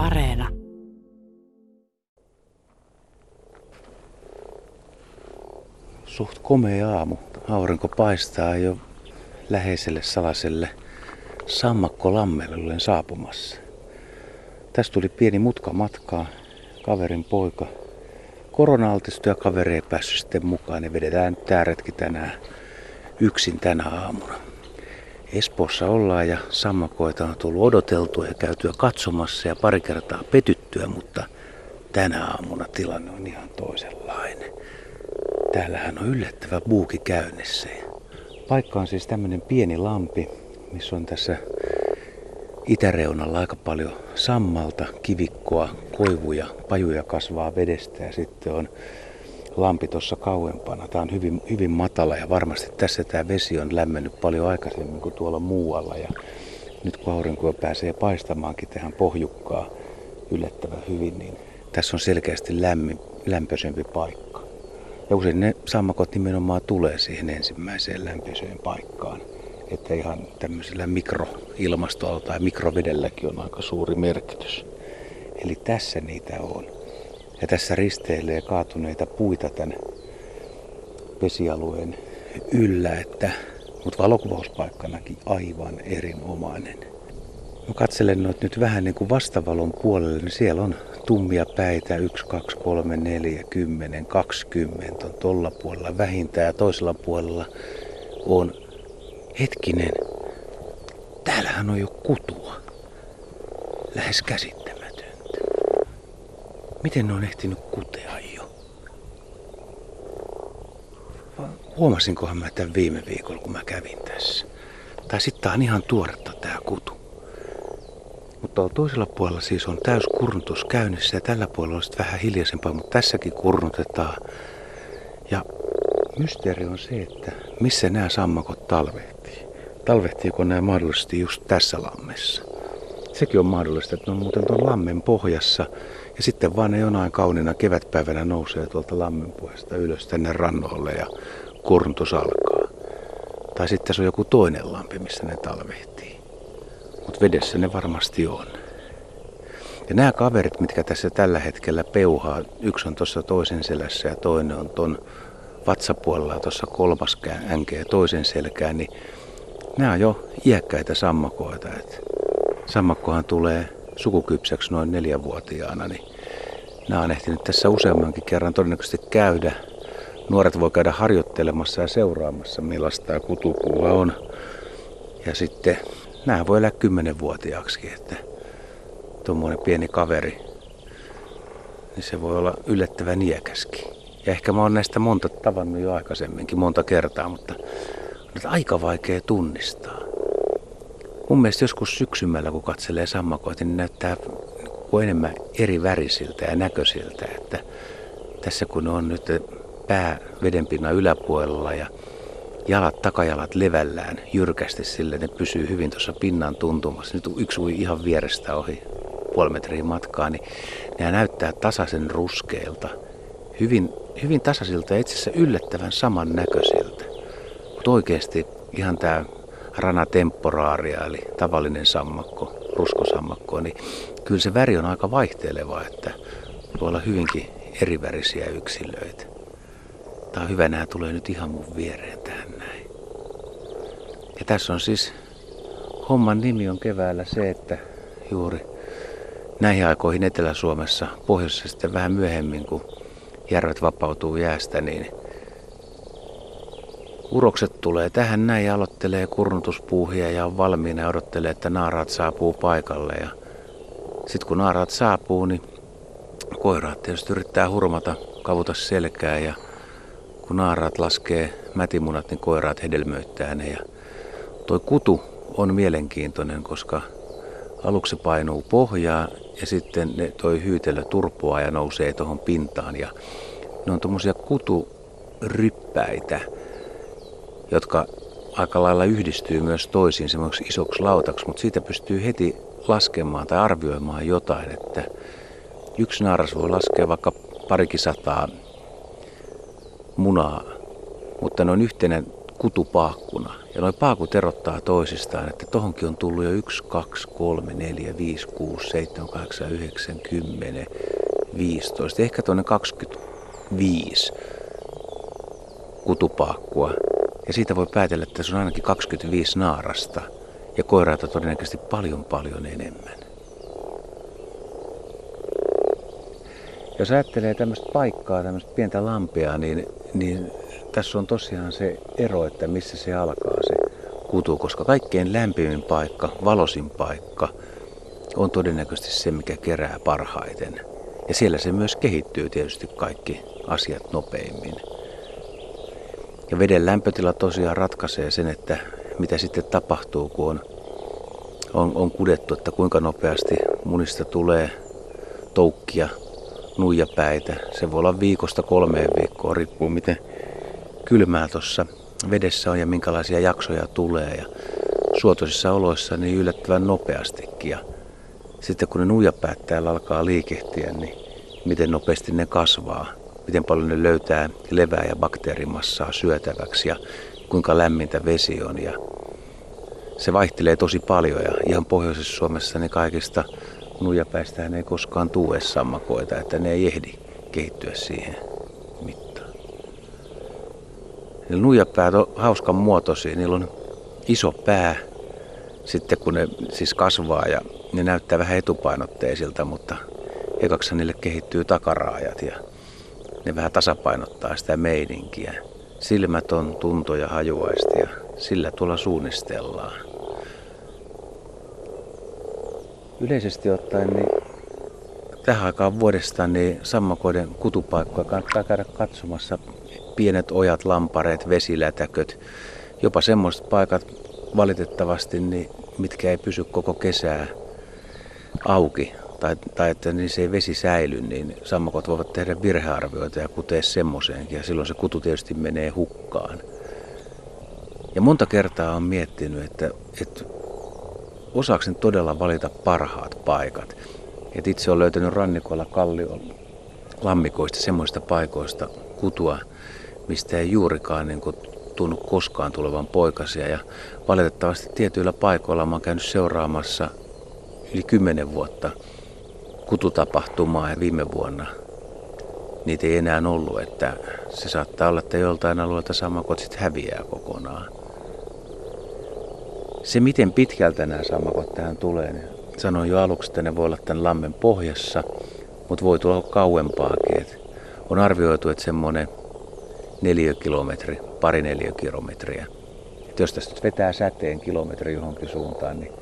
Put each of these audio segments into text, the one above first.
Areena. Suht komea aamu. Aurinko paistaa jo läheiselle salaselle Sammakkolammelle olen saapumassa. Tästä tuli pieni mutka matkaa. Kaverin poika. korona ja kaveri ei päässyt sitten mukaan. Ne vedetään tää retki tänään yksin tänä aamuna. Espoossa ollaan ja sammakoita on tullut odoteltua ja käytyä katsomassa ja pari kertaa petyttyä, mutta tänä aamuna tilanne on ihan toisenlainen. Täällähän on yllättävä buuki käynnissä. Paikka on siis tämmöinen pieni lampi, missä on tässä itäreunalla aika paljon sammalta, kivikkoa, koivuja, pajuja kasvaa vedestä ja sitten on lampi tuossa kauempana. Tämä on hyvin, hyvin matala ja varmasti tässä tämä vesi on lämmennyt paljon aikaisemmin kuin tuolla muualla. Ja nyt kun aurinko pääsee paistamaankin tähän pohjukkaa yllättävän hyvin, niin tässä on selkeästi lämmin, lämpöisempi paikka. Ja usein ne sammakot nimenomaan tulee siihen ensimmäiseen lämpöiseen paikkaan. Että ihan tämmöisellä mikroilmastolla tai mikrovedelläkin on aika suuri merkitys. Eli tässä niitä on. Ja tässä risteilee kaatuneita puita tämän vesialueen yllä, että, mutta valokuvauspaikkanakin aivan erinomainen. Mä katselen noit nyt vähän niin kuin vastavalon puolelle, niin siellä on tummia päitä, 1, 2, 3, 4, 10, 20 on tuolla puolella vähintään ja toisella puolella on hetkinen, täällähän on jo kutua. Lähes käsittämätöntä. Miten ne on ehtinyt kutea jo? Huomasinkohan mä tämän viime viikolla, kun mä kävin tässä. Tai sitten tää on ihan tuoretta tää kutu. Mutta toisella puolella siis on täys kurnutus käynnissä ja tällä puolella on vähän hiljaisempaa, mutta tässäkin kurnutetaan. Ja mysteeri on se, että missä nämä sammakot talvehtii. Talvehtiiko nämä mahdollisesti just tässä lammessa? Sekin on mahdollista, että ne on muuten tuon lammen pohjassa ja sitten vaan ne jonain kauniina kevätpäivänä nousee tuolta lammenpuolesta ylös tänne rannolle ja kurntus alkaa. Tai sitten se on joku toinen lampi, missä ne talvehtii. Mutta vedessä ne varmasti on. Ja nämä kaverit, mitkä tässä tällä hetkellä peuhaa, yksi on tuossa toisen selässä ja toinen on ton vatsapuolella tuossa kolmas änke ja toisen selkään, niin nämä on jo iäkkäitä sammakoita. Et sammakkohan tulee sukukypsäksi noin neljävuotiaana, niin nämä on ehtinyt tässä useammankin kerran todennäköisesti käydä. Nuoret voi käydä harjoittelemassa ja seuraamassa, millaista tämä kutupuuha on. Ja sitten nämä voi elää kymmenenvuotiaaksi, että tuommoinen pieni kaveri, niin se voi olla yllättävän iäkäskin. Ja ehkä mä oon näistä monta tavannut jo aikaisemminkin monta kertaa, mutta on aika vaikea tunnistaa. Mun mielestä joskus syksymällä, kun katselee sammakoita, niin näyttää enemmän eri värisiltä ja näköisiltä. Että tässä kun on nyt pää vedenpinnan yläpuolella ja jalat, takajalat levällään jyrkästi sille, ne pysyy hyvin tuossa pinnan tuntumassa. Nyt yksi ui ihan vierestä ohi puoli metriä matkaa, niin nämä näyttää tasaisen ruskeilta. Hyvin, hyvin tasaisilta ja itse asiassa yllättävän samannäköisiltä. Mutta oikeasti ihan tämä rana temporaaria, eli tavallinen sammakko, ruskosammakko, niin kyllä se väri on aika vaihteleva, että voi olla hyvinkin erivärisiä yksilöitä. Tämä on hyvä, nämä tulee nyt ihan mun viereen tähän näin. Ja tässä on siis, homman nimi on keväällä se, että juuri näihin aikoihin Etelä-Suomessa, pohjoisessa sitten vähän myöhemmin, kun järvet vapautuu jäästä, niin Urokset tulee tähän näin ja aloittelee kurnutuspuuhia ja on valmiina ja odottelee, että naaraat saapuu paikalle. Ja sitten kun naaraat saapuu, niin koiraat tietysti yrittää hurmata, kavuta selkää ja kun naaraat laskee mätimunat, niin koiraat hedelmöittää ne. Ja toi kutu on mielenkiintoinen, koska aluksi painuu pohjaa ja sitten ne toi hyytelö turpoa ja nousee tuohon pintaan. Ja ne on tuommoisia kuturyppäitä jotka aika lailla yhdistyy myös toisiin semmoiksi isoksi lautaksi, mutta siitä pystyy heti laskemaan tai arvioimaan jotain, että yksi naaras voi laskea vaikka parikin sataa munaa, mutta noin yhtenä kutupaakkuna. Ja noin paakut erottaa toisistaan, että tohonkin on tullut jo 1, 2, 3, 4, 5, 6, 7, 8, 9, 10, 15, ehkä tuonne 25 kutupaakkua. Ja siitä voi päätellä, että se on ainakin 25 naarasta ja koiraita todennäköisesti paljon paljon enemmän. Jos ajattelee tämmöistä paikkaa, tämmöistä pientä lampea, niin, niin tässä on tosiaan se ero, että missä se alkaa se kutu, koska kaikkein lämpimin paikka, valosin paikka on todennäköisesti se, mikä kerää parhaiten. Ja siellä se myös kehittyy tietysti kaikki asiat nopeimmin. Ja veden lämpötila tosiaan ratkaisee sen, että mitä sitten tapahtuu, kun on, on, on kudettu, että kuinka nopeasti munista tulee toukkia, nuijapäitä. Se voi olla viikosta kolmeen viikkoa, riippuu miten kylmää tuossa vedessä on ja minkälaisia jaksoja tulee. Ja suotuisissa oloissa niin yllättävän nopeastikin. Ja sitten kun ne nuijapäät täällä alkaa liikehtiä, niin miten nopeasti ne kasvaa, miten paljon ne löytää levää ja bakteerimassaa syötäväksi ja kuinka lämmintä vesi on. Ja se vaihtelee tosi paljon ja ihan pohjoisessa Suomessa ne kaikista nuijapäistähän ei koskaan tue sammakoita, että ne ei ehdi kehittyä siihen mittaan. Eli nuijapäät on hauskan muotoisia, niillä on iso pää sitten kun ne siis kasvaa ja ne näyttää vähän etupainotteisilta, mutta ekaksi niille kehittyy takaraajat ja ne vähän tasapainottaa sitä meininkiä. Silmät on tunto- ja hajuaisti ja sillä tuolla suunnistellaan. Yleisesti ottaen niin tähän aikaan vuodesta niin sammakoiden kutupaikkoja kannattaa käydä katsomassa. Pienet ojat, lampareet, vesilätäköt, jopa semmoiset paikat valitettavasti, niin, mitkä ei pysy koko kesää auki tai, tai että niissä ei vesi säily, niin sammakot voivat tehdä virhearvioita ja kutea semmoiseenkin ja silloin se kutu tietysti menee hukkaan. Ja monta kertaa on miettinyt, että, että osaaksen todella valita parhaat paikat. Et itse olen löytänyt rannikolla kallion lammikoista semmoista paikoista kutua, mistä ei juurikaan niin kuin, tunnu koskaan tulevan poikasia. Ja valitettavasti tietyillä paikoilla oon käynyt seuraamassa yli kymmenen vuotta kututapahtumaa viime vuonna niitä ei enää ollut, että se saattaa olla, että joltain alueelta samakot sitten häviää kokonaan. Se, miten pitkältä nämä sammakot tähän tulee, niin sanoin jo aluksi, että ne voi olla tämän lammen pohjassa, mutta voi tulla kauempaakin. On arvioitu, että semmoinen neliökilometri, pari neliökilometriä. Et jos tästä vetää säteen kilometri johonkin suuntaan, niin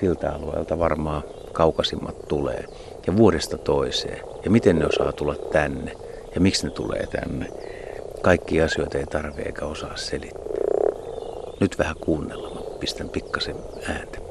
siltä alueelta varmaan kaukaisimmat tulee. Ja vuodesta toiseen. Ja miten ne osaa tulla tänne. Ja miksi ne tulee tänne. Kaikki asioita ei tarvitse eikä osaa selittää. Nyt vähän kuunnella pistän pikkasen ääntä.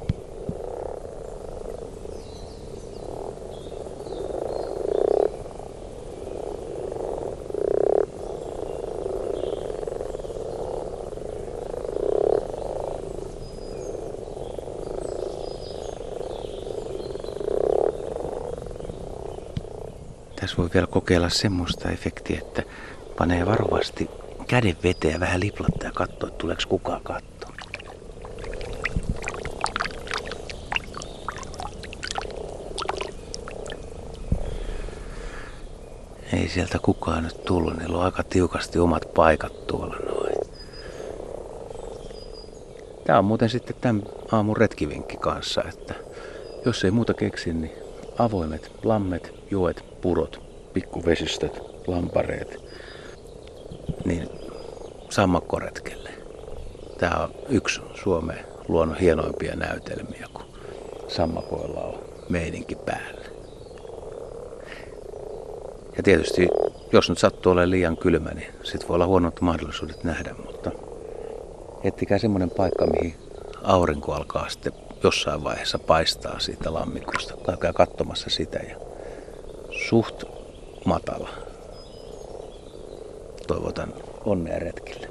Tässä voi vielä kokeilla semmoista efektiä, että panee varovasti käden veteen vähän liplattaa ja katsoo, että tuleeko kukaan katsoa. Ei sieltä kukaan nyt tullut, niillä on aika tiukasti omat paikat tuolla noin. Tää on muuten sitten tämän aamun retkivinkki kanssa, että jos ei muuta keksi, niin avoimet lammet, joet, purot, pikkuvesistöt, lampareet, niin sammakkoretkelle. Tämä on yksi Suomen luonnon hienoimpia näytelmiä, kun sammakoilla on meininki päällä. Ja tietysti, jos nyt sattuu olemaan liian kylmä, niin sitten voi olla huonot mahdollisuudet nähdä, mutta ettikää semmoinen paikka, mihin aurinko alkaa sitten jossain vaiheessa paistaa siitä lammikosta. Käykää katsomassa sitä ja suht matala. Toivotan onnea retkille.